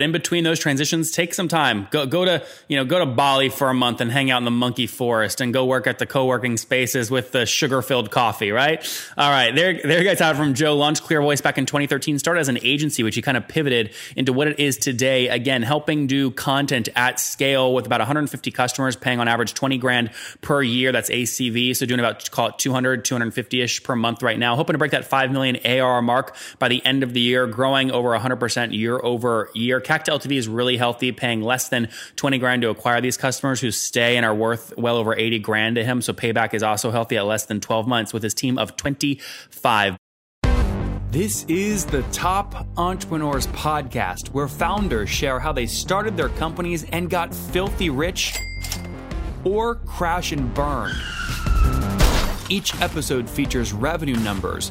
in between those transitions take some time. Go go to you know go to bali for a month and hang out in the monkey forest and go work at the co-working spaces with the sugar filled coffee right? All right there there you guys have from joe lunch clear voice back in 2013 started as an agency which he kind of pivoted into what it is today. Again helping do content at scale with about 150 customers paying on average 20 grand per year. That's acv so doing about call it 200 250ish per month right now. Hoping to break that 5 million arr mark by the end of the year growing over 100% year over year CAC to LTV is really healthy, paying less than 20 grand to acquire these customers who stay and are worth well over 80 grand to him. So payback is also healthy at less than 12 months with his team of 25. This is the Top Entrepreneurs Podcast, where founders share how they started their companies and got filthy rich or crash and burn. Each episode features revenue numbers,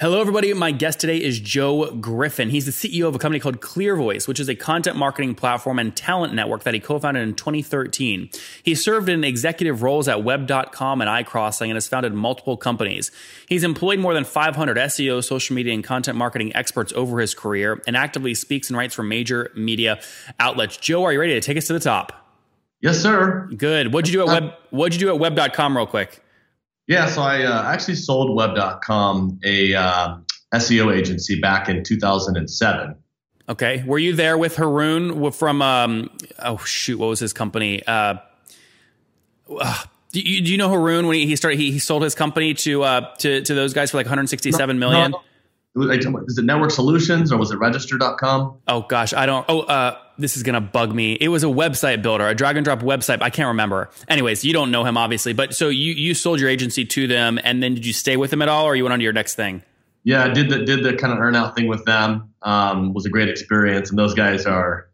Hello, everybody. My guest today is Joe Griffin. He's the CEO of a company called ClearVoice, which is a content marketing platform and talent network that he co founded in 2013. He served in executive roles at Web.com and iCrossing and has founded multiple companies. He's employed more than 500 SEO, social media, and content marketing experts over his career and actively speaks and writes for major media outlets. Joe, are you ready to take us to the top? Yes, sir. Good. What'd you do at uh, Web? What'd you do at Web.com, real quick? Yeah, so I uh, actually sold Web.com, a uh, SEO agency, back in 2007. Okay, were you there with Haroon from? Um, oh shoot, what was his company? Uh, uh, do, you, do you know Haroon when he, he started? He, he sold his company to uh, to to those guys for like 167 million. no, million. No. Is it Network Solutions or was it Register.com? Oh gosh, I don't. Oh, uh, this is gonna bug me. It was a website builder, a drag and drop website. I can't remember. Anyways, you don't know him obviously, but so you you sold your agency to them, and then did you stay with them at all, or you went on to your next thing? Yeah, I did the did the kind of earn out thing with them. Um, was a great experience, and those guys are,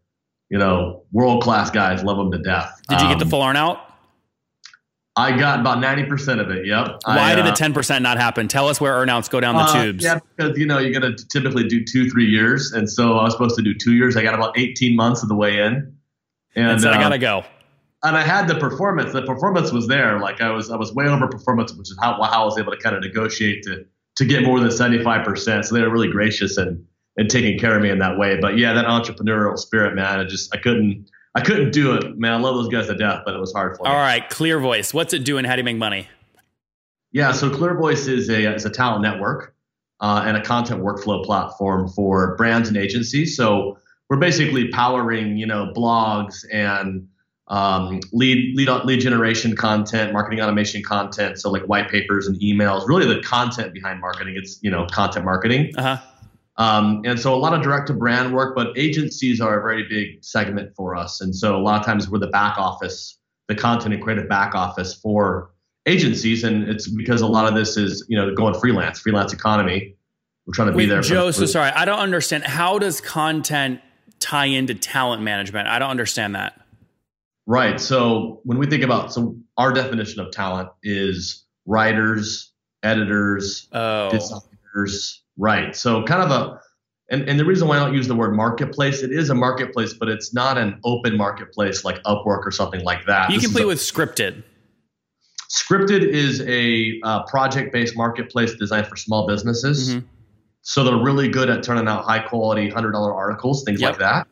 you know, world class guys. Love them to death. Did you um, get the full earn out? I got about ninety percent of it. Yep. Why I, did the uh, ten percent not happen? Tell us where earnouts go down the uh, tubes. Yeah, because you know you got to typically do two, three years, and so I was supposed to do two years. I got about eighteen months of the way in, and, and said, I um, gotta go. and I had the performance. The performance was there. Like I was, I was way over performance, which is how, how I was able to kind of negotiate to to get more than seventy five percent. So they were really gracious and and taking care of me in that way. But yeah, that entrepreneurial spirit, man, I just I couldn't I couldn't do it, man. I love those guys to death, but it was hard for me. All right, Clear Voice. What's it doing? How do you make money? Yeah, so ClearVoice is a is a talent network uh, and a content workflow platform for brands and agencies. So we're basically powering you know blogs and um, lead lead lead generation content, marketing automation content. So like white papers and emails, really the content behind marketing. It's you know content marketing. Uh huh. Um, and so a lot of direct to brand work, but agencies are a very big segment for us. And so a lot of times we're the back office, the content and creative back office for agencies. And it's because a lot of this is, you know, going freelance, freelance economy. We're trying to Wait, be there. Joe, so sorry. I don't understand. How does content tie into talent management? I don't understand that. Right. So when we think about, so our definition of talent is writers, editors, Oh. designers. Right. So kind of a, and, and the reason why I don't use the word marketplace, it is a marketplace, but it's not an open marketplace like Upwork or something like that. You This can play a- with scripted. Scripted is a uh, project-based marketplace designed for small businesses. Mhm. So they're really good at turning out high-quality, hundred-dollar articles, things Yep. like that.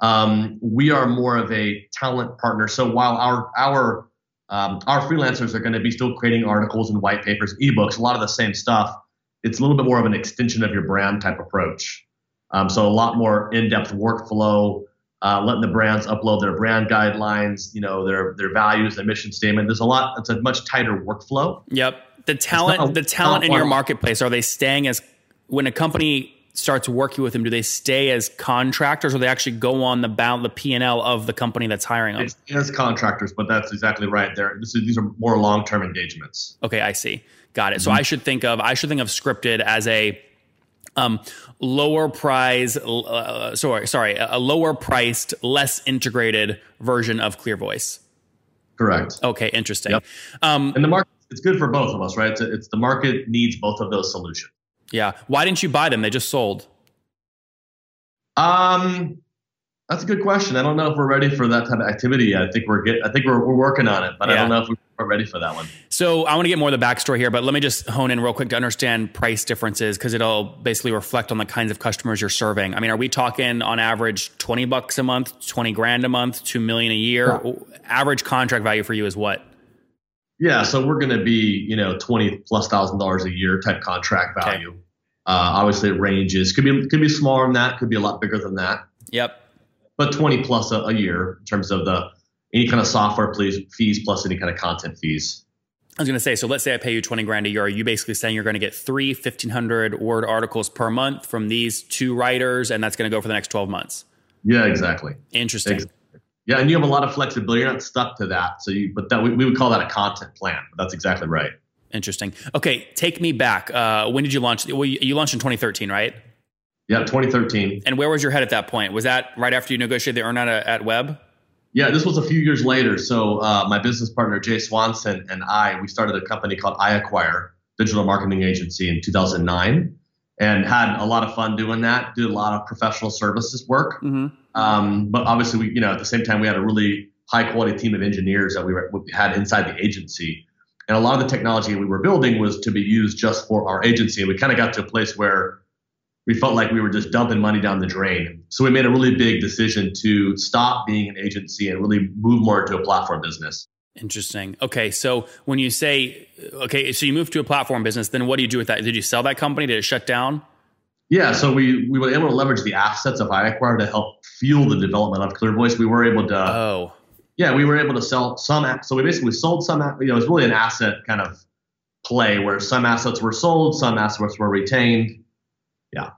Um, we are more of a talent partner. So while our our um, our freelancers are going to be still creating articles and white papers, ebooks, a lot of the same stuff. It's a little bit more of an extension of your brand type approach. Um, so a lot more in-depth workflow, uh, letting the brands upload their brand guidelines, you know, their their values, their mission statement. There's a lot. It's a much tighter workflow. Yep. The talent, a- the talent in your marketplace, are they staying as when a company starts working with them? Do they stay as contractors, or they actually go on the bound the P and L of the company that's hiring them? As contractors, but that's exactly right. There, this is, these are more long-term engagements. Okay, I see. Got it. Mm-hmm. So I should think of I should think of scripted as a um, lower price, uh, sorry, sorry, a lower priced, less integrated version of Clear Voice. Correct. Okay, interesting. Yep. Um, and the market, it's good for both of us, right? It's, it's the market needs both of those solutions. Yeah. Why didn't you buy them? They just sold. Um, that's a good question. I don't know if we're ready for that type of activity. I think we're get. I think we're, we're working on it, but yeah. I don't know if we're ready for that one. So I want to get more of the backstory here, but let me just hone in real quick to understand price differences because it'll basically reflect on the kinds of customers you're serving. I mean, are we talking on average twenty bucks a month, twenty grand a month, two million a year? Average contract value for you is what? Yeah, so we're going to be you know twenty plus thousand dollars a year type contract value. Okay. Uh, obviously, it ranges. Could be could be smaller than that. Could be a lot bigger than that. Yep but 20 plus a, a year in terms of the any kind of software fees plus any kind of content fees. I was going to say, so let's say I pay you 20 grand a year. Are you basically saying you're going to get three 1500 word articles per month from these two writers, and that's going to go for the next 12 months? Yeah, exactly. Interesting. Exactly. Yeah, and you have a lot of flexibility. You're not stuck to that. So you, but that we, we would call that a content plan. That's exactly right. Interesting. Okay, take me back. Uh, when did you launch? Well, you, you launched in 2013, right? Yeah, 2013. And where was your head at that point? Was that right after you negotiated the earnout at, at Web? Yeah, this was a few years later. So uh, my business partner Jay Swanson and I, we started a company called iAcquire, digital marketing agency, in 2009, and had a lot of fun doing that. Did a lot of professional services work, mm-hmm. Um, but obviously, we you know at the same time we had a really high quality team of engineers that we, were, we had inside the agency, and a lot of the technology we were building was to be used just for our agency. And we kind of got to a place where we felt like we were just dumping money down the drain. So we made a really big decision to stop being an agency and really move more into a platform business. Interesting. Okay, so when you say okay, so you moved to a platform business, then what do you do with that? Did you sell that company? Did it shut down? Yeah, so we we were able to leverage the assets of iAcquire to help fuel the development of ClearVoice. We were able to oh yeah, we were able to sell some. So we basically sold some. You know, it was really an asset kind of play where some assets were sold, some assets were retained. Yeah.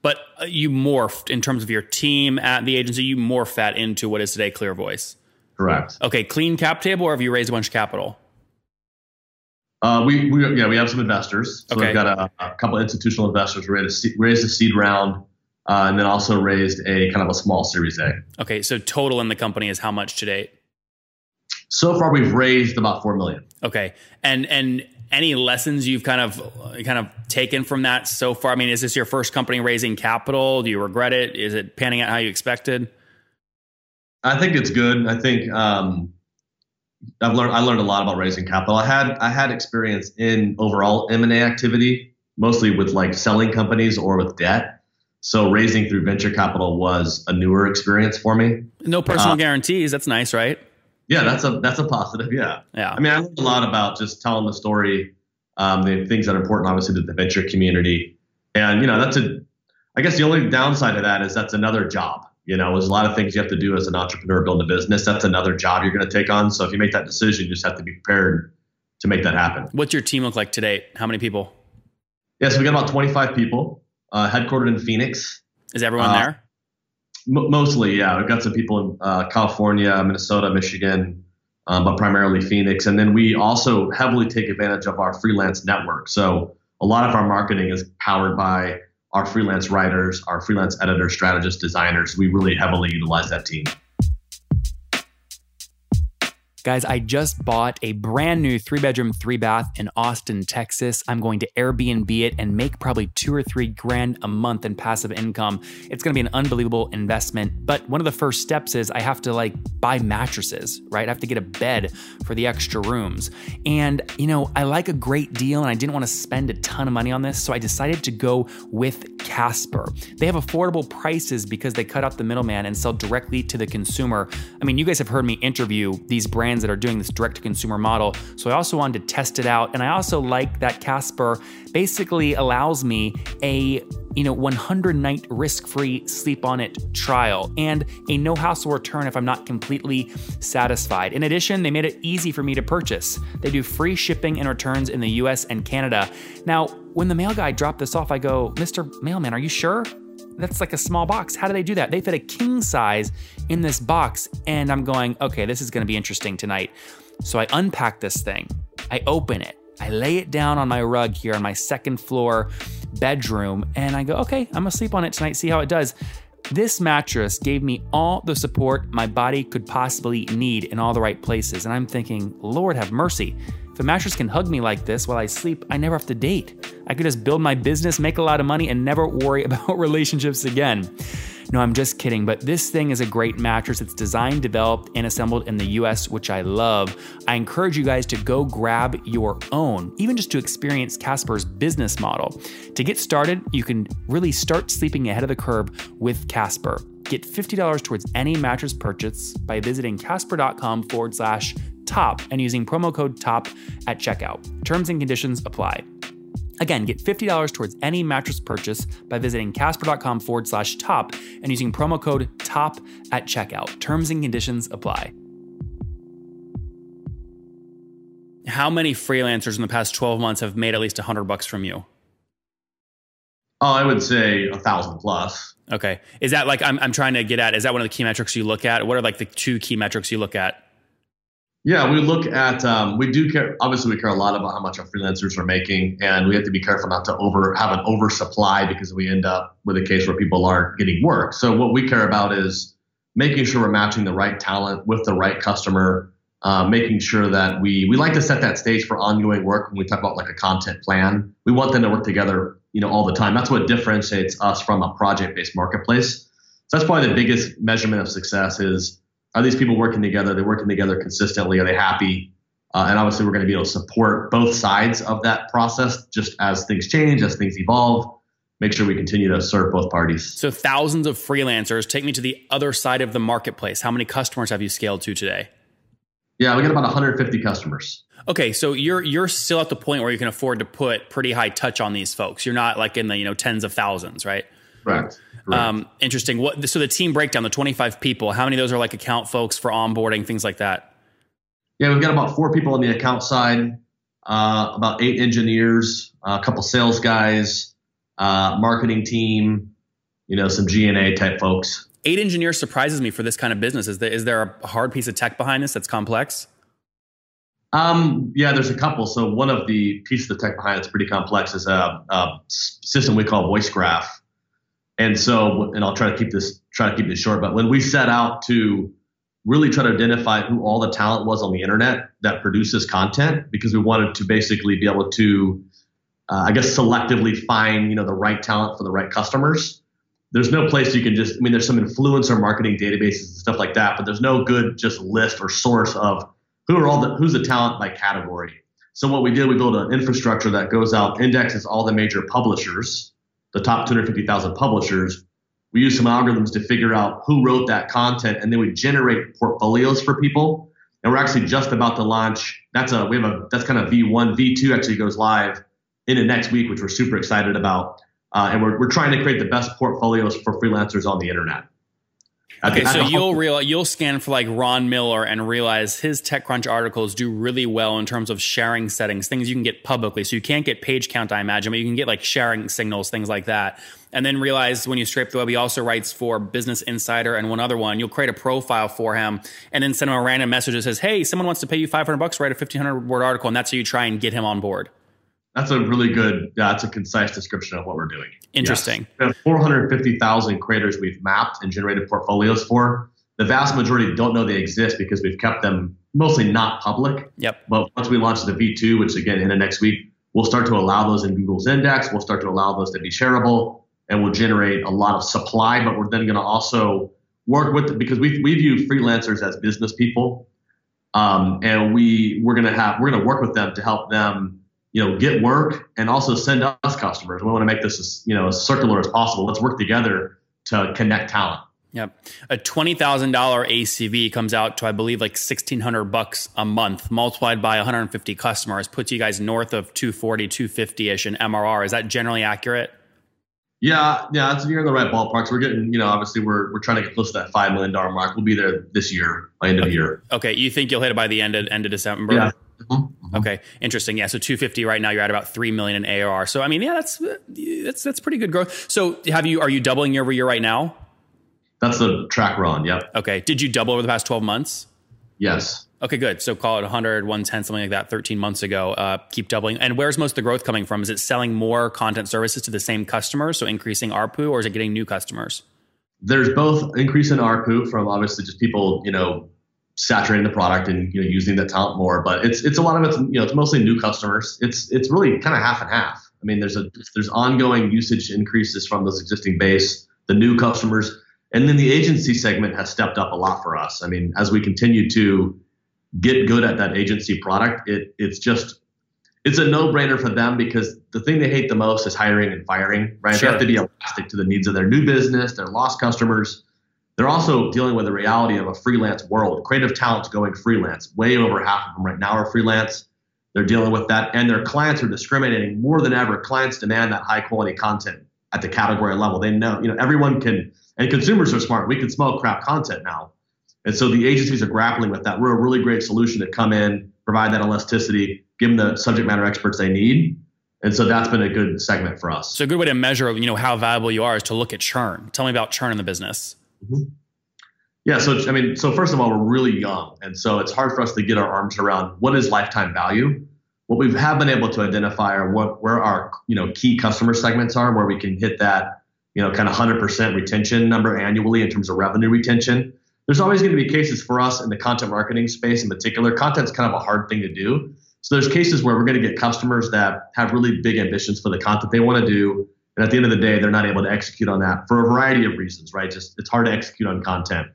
But uh, you morphed in terms of your team at the agency. You morphed that into what is today Clear Voice. Correct. Okay, clean cap table, or have you raised a bunch of capital? Uh, we, we yeah we have some investors. So okay. we've got a, a couple institutional investors raised a, raised a seed round, uh, and then also raised a kind of a small Series A. Okay, so total in the company is how much to date? So far, we've raised about four million. Okay, and and any lessons you've kind of kind of taken from that so far? I mean, is this your first company raising capital? Do you regret it? Is it panning out how you expected? I think it's good. I think um, I've learned I learned a lot about raising capital. I had I had experience in overall M and A activity, mostly with like selling companies or with debt. So raising through venture capital was a newer experience for me. No personal uh, guarantees. That's nice, right? Yeah, that's a that's a positive. Yeah. Yeah. I mean, I learned a lot about just telling the story, um, the things that are important, obviously, to the venture community, and you know, that's a. I guess the only downside of that is that's another job. You know, there's a lot of things you have to do as an entrepreneur building a business. That's another job you're going to take on. So if you make that decision, you just have to be prepared to make that happen. What's your team look like today? How many people? Yeah, so we got about 25 people, uh, headquartered in Phoenix. Is everyone uh, there? M- mostly, yeah. We've got some people in uh, California, Minnesota, Michigan, um, but primarily Phoenix. And then we also heavily take advantage of our freelance network. So a lot of our marketing is powered by our freelance writers, our freelance editors, strategists, designers. We really heavily utilize that team. Guys, I just bought a brand new three bedroom, three bath in Austin, Texas. I'm going to Airbnb it and make probably two or three grand a month in passive income. It's going to be an unbelievable investment. But one of the first steps is I have to like buy mattresses, right? I have to get a bed for the extra rooms. And, you know, I like a great deal and I didn't want to spend a ton of money on this. So I decided to go with Casper. They have affordable prices because they cut out the middleman and sell directly to the consumer. I mean, you guys have heard me interview these brands brands that are doing this direct to consumer model. So I also wanted to test it out. And I also like that Casper basically allows me a you know 100 night risk-free sleep on it trial and a no hassle return if I'm not completely satisfied. In addition, they made it easy for me to purchase. They do free shipping and returns in the US and Canada. Now, when the mail guy dropped this off, I go, "Mr. Mailman, are you sure?" That's like a small box. How do they do that? They fit a king size in this box. And I'm going, okay, this is going to be interesting tonight. So I unpack this thing, I open it, I lay it down on my rug here on my second floor bedroom and I go, okay, I'm gonna sleep on it tonight, see how it does. This mattress gave me all the support my body could possibly need in all the right places. And I'm thinking, Lord have mercy. If a mattress can hug me like this while I sleep, I never have to date. I could just build my business, make a lot of money, and never worry about relationships again. No, I'm just kidding, but this thing is a great mattress. It's designed, developed, and assembled in the US, which I love. I encourage you guys to go grab your own, even just to experience Casper's business model. To get started, you can really start sleeping ahead of the curve with Casper. Get $50 towards any mattress purchase by visiting casper.com forward slash top and using promo code TOP at checkout. Terms and conditions apply. Again, get $50 towards any mattress purchase by visiting casper.com forward slash top and using promo code TOP at checkout. Terms and conditions apply. How many freelancers in the past 12 months have made at least 100 bucks from you? Oh, I would say a thousand plus. Okay. Is that like, I'm, I'm trying to get at, is that one of the key metrics you look at? What are like the two key metrics you look at? Yeah, we look at um, we do care. Obviously, we care a lot about how much our freelancers are making, and we have to be careful not to over have an oversupply because we end up with a case where people aren't getting work. So what we care about is making sure we're matching the right talent with the right customer, uh, making sure that we we like to set that stage for ongoing work when we talk about like a content plan. We want them to work together, you know, all the time. That's what differentiates us from a project-based marketplace. So that's probably the biggest measurement of success is are these people working together? They're working together consistently. Are they happy? Uh, and obviously, we're going to be able to support both sides of that process just as things change, as things evolve. Make sure we continue to serve both parties. So, thousands of freelancers. Take me to the other side of the marketplace. How many customers have you scaled to today? Yeah, we got about 150 customers. Okay, so you're you're still at the point where you can afford to put pretty high touch on these folks. You're not like in the you know tens of thousands, right? Correct. Um, interesting. What so the team breakdown, the 25 people, how many of those are like account folks for onboarding, things like that? Yeah, we've got about four people on the account side, uh, about eight engineers, uh, a couple sales guys, uh, marketing team, you know, some G&A type folks. Eight engineers surprises me for this kind of business. Is there, is there a hard piece of tech behind this that's complex? Um, yeah, there's a couple. So one of the pieces of tech behind it's pretty complex is a, a system we call VoiceGraph. And so, and I'll try to keep this try to keep this short. But when we set out to really try to identify who all the talent was on the internet that produces content, because we wanted to basically be able to, uh, I guess, selectively find you know the right talent for the right customers. There's no place you can just. I mean, there's some influencer marketing databases and stuff like that, but there's no good just list or source of who are all the who's the talent by category. So what we did, we built an infrastructure that goes out, indexes all the major publishers the top 250,000 publishers, we use some algorithms to figure out who wrote that content, and then we generate portfolios for people. And we're actually just about to launch. That's a we have a that's kind of V1. V2 actually goes live in the next week, which we're super excited about. Uh, and we're, we're trying to create the best portfolios for freelancers on the internet. Okay, so you'll real you'll scan for like Ron Miller and realize his TechCrunch articles do really well in terms of sharing settings, things you can get publicly. So you can't get page count, I imagine, but you can get like sharing signals, things like that. And then realize when you scrape the web, he also writes for Business Insider and one other one. You'll create a profile for him and then send him a random message that says, "Hey, someone wants to pay you 500 bucks, to write a 1500 word article," and that's how you try and get him on board. That's a really good. That's a concise description of what we're doing. Interesting. Yes. 450,000 creators we've mapped and generated portfolios for. The vast majority don't know they exist because we've kept them mostly not public. Yep. But once we launch the V2, which again in the next week, we'll start to allow those in Google's index. We'll start to allow those to be shareable, and we'll generate a lot of supply. But we're then going to also work with because we we view freelancers as business people, um, and we we're going to have we're going to work with them to help them you know, get work and also send us customers. We want to make this as, you know, as circular as possible. Let's work together to connect talent. Yep. A $20,000 ACV comes out to, I believe, like 1600 bucks a month multiplied by 150 customers puts you guys north of 240, 250 ish in MRR. Is that generally accurate? Yeah, yeah, that's you're in the right ballpark. So we're getting, you know, obviously we're we're trying to get close to that five million dollar mark. We'll be there this year by end okay. of year. Okay, you think you'll hit it by the end of end of December? Yeah, Mm-hmm. Okay, interesting. Yeah, so 250 right now. You're at about three million in ARR. So I mean, yeah, that's that's that's pretty good growth. So have you are you doubling year over year right now? That's the track we're on. Yep. Okay. Did you double over the past 12 months? Yes. Okay, good. So call it 100, 110, something like that 13 months ago. Uh, keep doubling. And where's most of the growth coming from? Is it selling more content services to the same customers, so increasing ARPU, or is it getting new customers? There's both increase in ARPU from obviously just people, you know, saturating the product and you know using the talent more, but it's it's a lot of it's you know it's mostly new customers. It's it's really kind of half and half. I mean, there's a there's ongoing usage increases from those existing base, the new customers, and then the agency segment has stepped up a lot for us. I mean, as we continue to get good at that agency product, it it's just it's a no-brainer for them because the thing they hate the most is hiring and firing, right? Sure. They have to be elastic to the needs of their new business, their lost customers. They're also dealing with the reality of a freelance world. Creative talent's going freelance. Way over half of them right now are freelance. They're dealing with that, and their clients are discriminating more than ever. Clients demand that high quality content at the category level. They know, you know, everyone can, and consumers are smart. We can smell crap content now. And so the agencies are grappling with that. We're a really great solution to come in, provide that elasticity, give them the subject matter experts they need. And so that's been a good segment for us. So a good way to measure, you know, how valuable you are is to look at churn. Tell me about churn in the business. Mm-hmm. Yeah, so I mean, so first of all, we're really young, and so it's hard for us to get our arms around what is lifetime value. What we have been able to identify are what where our you know key customer segments are, where we can hit that you know kind of 100% retention number annually in terms of revenue retention. There's always going to be cases for us in the content marketing space in particular. Content's kind of a hard thing to do. So there's cases where we're going to get customers that have really big ambitions for the content they want to do, and at the end of the day, they're not able to execute on that for a variety of reasons, right? Just it's hard to execute on content.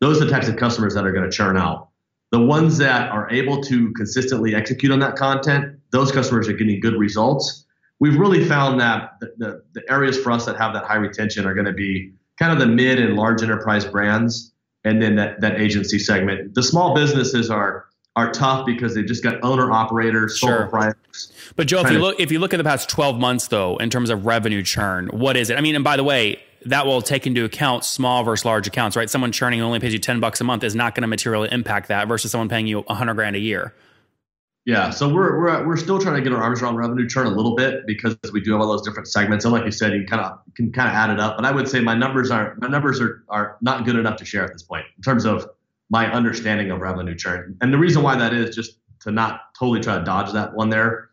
Those are the types of customers that are going to churn out. The ones that are able to consistently execute on that content, those customers are getting good results. We've really found that the, the, the areas for us that have that high retention are going to be kind of the mid and large enterprise brands, and then that, that agency segment. The small businesses are are tough because they've just got owner operators, sole Sure. proprietors. But Joe, if you look if you look at the past 12 months though, in terms of revenue churn, what is it? I mean, and by the way, that will take into account small versus large accounts, right? Someone churning who only pays you 10 bucks a month is not going to materially impact that versus someone paying you 100 grand a year. Yeah, so we're we're we're still trying to get our arms around revenue churn a little bit because we do have all those different segments. And like you said, you kind of can kind of add it up. But I would say my numbers are my numbers are are not good enough to share at this point in terms of my understanding of revenue churn. And the reason why that is just to not totally try to dodge that one there.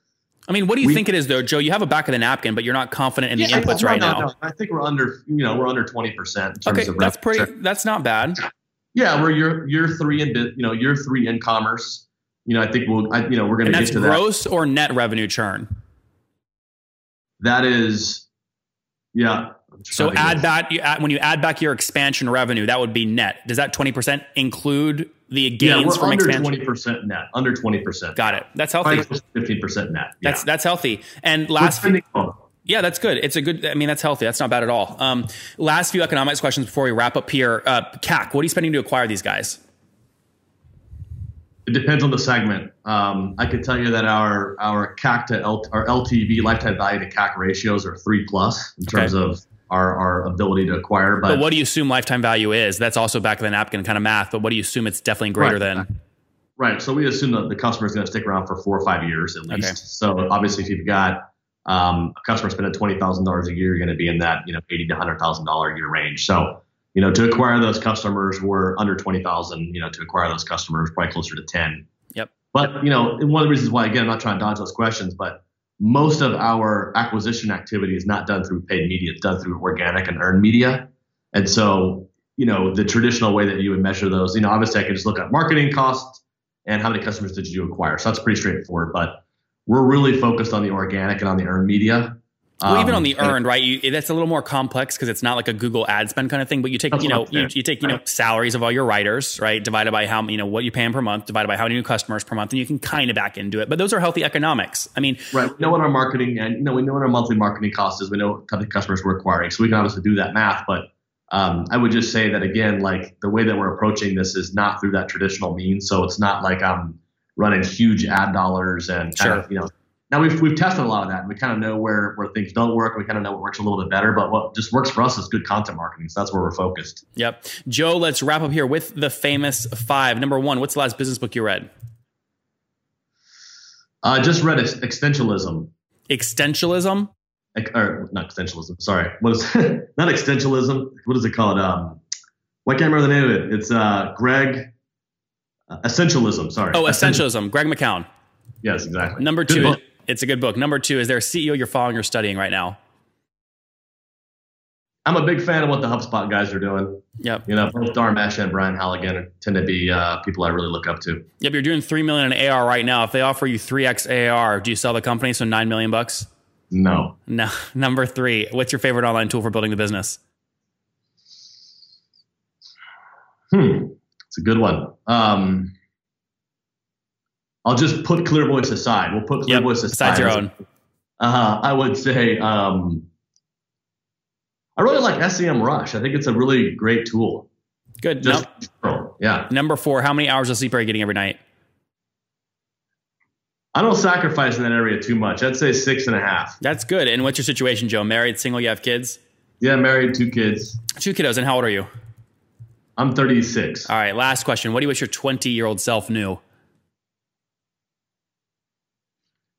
I mean, what do you We- think it is though, Joe? You have a back of the napkin, but you're not confident in the inputs no, right no, now. no. I think we're under you know we're under twenty percent in terms Okay, of that's pretty. churn. That's not bad. Yeah, we're year year three in you know year three in commerce. You know I think we'll I, you know we're going to get to that. gross or net revenue churn. That is, yeah. So add back you add, when you add back your expansion revenue, that would be net. Does that 20% include the gains Yeah, we're from under expansion? twenty percent net. Under twenty percent. Got it. That's healthy. Fifteen percent net. That's yeah. that's that's healthy. And last. Yeah, that's good. It's a good. I mean, that's healthy. That's not bad at all. Um, last few economics questions before we wrap up here. Uh, CAC, what are you spending to acquire these guys? It depends on the segment. Um, I could tell you that our our CAC to L, our LTV lifetime value to CAC ratios are three plus in terms Okay. of our, our ability to acquire. But, But what do you assume lifetime value is? That's also back of the napkin kind of math. But what do you assume it's definitely greater Right. than? right, so we assume that the customer is going to stick around for four or five years at least. Okay. So obviously, if you've got um, a customer spending twenty thousand dollars a year, you're going to be in that you know eighty to hundred thousand dollar a year range. So you know to acquire those customers, we're under twenty thousand. You know to acquire those customers, probably closer to ten. Yep. But you know, one of the reasons why, again, I'm not trying to dodge those questions, but most of our acquisition activity is not done through paid media; it's done through organic and earned media. And so, you know, the traditional way that you would measure those, you know, obviously I could just look at marketing costs and how many customers did you acquire. So that's pretty straightforward. But we're really focused on the organic and on the earned media. Well, even Um, on the earned, right? You, that's a little more complex because it's not like a Google ad spend kind of thing. But you take, you know, you, you take, you know, salaries of all your writers, right? Divided by how, you know, what you pay them per month, divided by how many new customers per month, and you can kind of back into it. But those are healthy economics. I mean, Right. We know what our marketing and you know we know what our monthly marketing cost is. We know what type of customers we're acquiring, so we can obviously do that math. But um, I would just say that again, like the way that we're approaching this is not through that traditional means. So it's not like I'm running huge ad dollars and kind Sure. of you know. Now we've we've tested a lot of that, and we kind of know where where things don't work. We kind of know what works a little bit better. But what just works for us is good content marketing. So that's where we're focused. yep. Joe, let's wrap up here with the famous five. Number one, what's the last business book you read? Uh, just read ex- Existentialism. Existentialism. Ex- or not existentialism. Sorry, what is not existentialism? What is it called? Um, I can't remember the name of it. It's uh, Greg. Uh, essentialism. Sorry. Oh, essentialism. Greg McKeown. Yes, exactly. Number Good two. book. It's a good book. Number two. Is there a CEO you're following or studying right now? I'm a big fan of what the HubSpot guys are doing. Yep. You know, both Dharmesh and Brian Halligan tend to be uh, people I really look up to. Yep. You're doing three million in AR right now. If they offer you three x AR, do you sell the company? So nine million bucks. No. No. Number three. What's your favorite online tool for building the business? Hmm. It's a good one. Um, I'll just put Clear Voice aside. We'll put Clear Yep. Voice aside. Besides your own. Uh, I would say um, I really like SEMrush. I think it's a really great tool. Good. Just Num- yeah. number four. How many hours of sleep are you getting every night? I don't sacrifice in that area too much. I'd say six and a half. That's good. And what's your situation, Joe? Married, single? You have kids? Yeah, married, two kids. Two kiddos. And how old are you? I'm 36. All right. Last question. What do you wish your 20 year old self knew?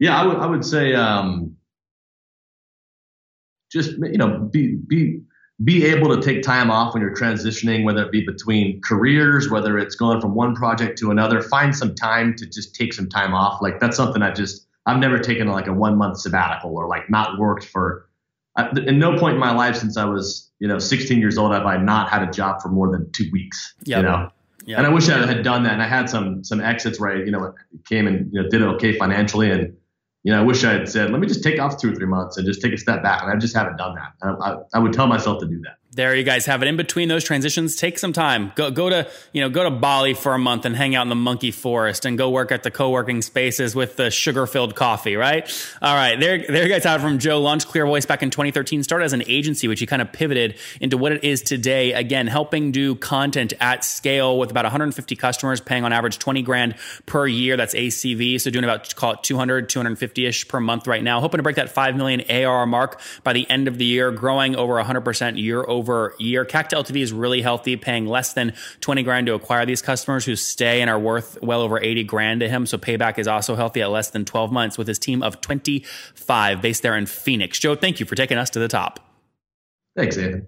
Yeah, I would I would say um, just you know be be be able to take time off when you're transitioning, whether it be between careers, whether it's going from one project to another. Find some time to just take some time off. Like that's something I just I've never taken like a one month sabbatical or like not worked for. In no point in my life since I was you know 16 years old have I not had a job for more than two weeks. Yep. You know. Yep. And I wish I had done that. And I had some some exits where I, you know, came and you know did it okay financially. And you know, I wish I had said, let me just take off two or three months and just take a step back. And I just haven't done that. I, I, I would tell myself to do that. There you guys have it. In between those transitions, take some time. Go go to you know go to Bali for a month and hang out in the monkey forest and go work at the co-working spaces with the sugar-filled coffee. Right? All right. There there you guys have it from Joe Lunch. Clear Voice back in 2013 started as an agency, which he kind of pivoted into what it is today. Again, helping do content at scale with about 150 customers, paying on average 20 grand per year. That's ACV. So doing about call it 200 250 ish per month right now. Hoping to break that five million ARR mark by the end of the year, growing over 100 percent year over year. CAC to LTV is really healthy, paying less than 20 grand to acquire these customers who stay and are worth well over 80 grand to him. So payback is also healthy at less than 12 months with his team of 25 based there in Phoenix. Joe, thank you for taking us to the top. Thanks, Anthony.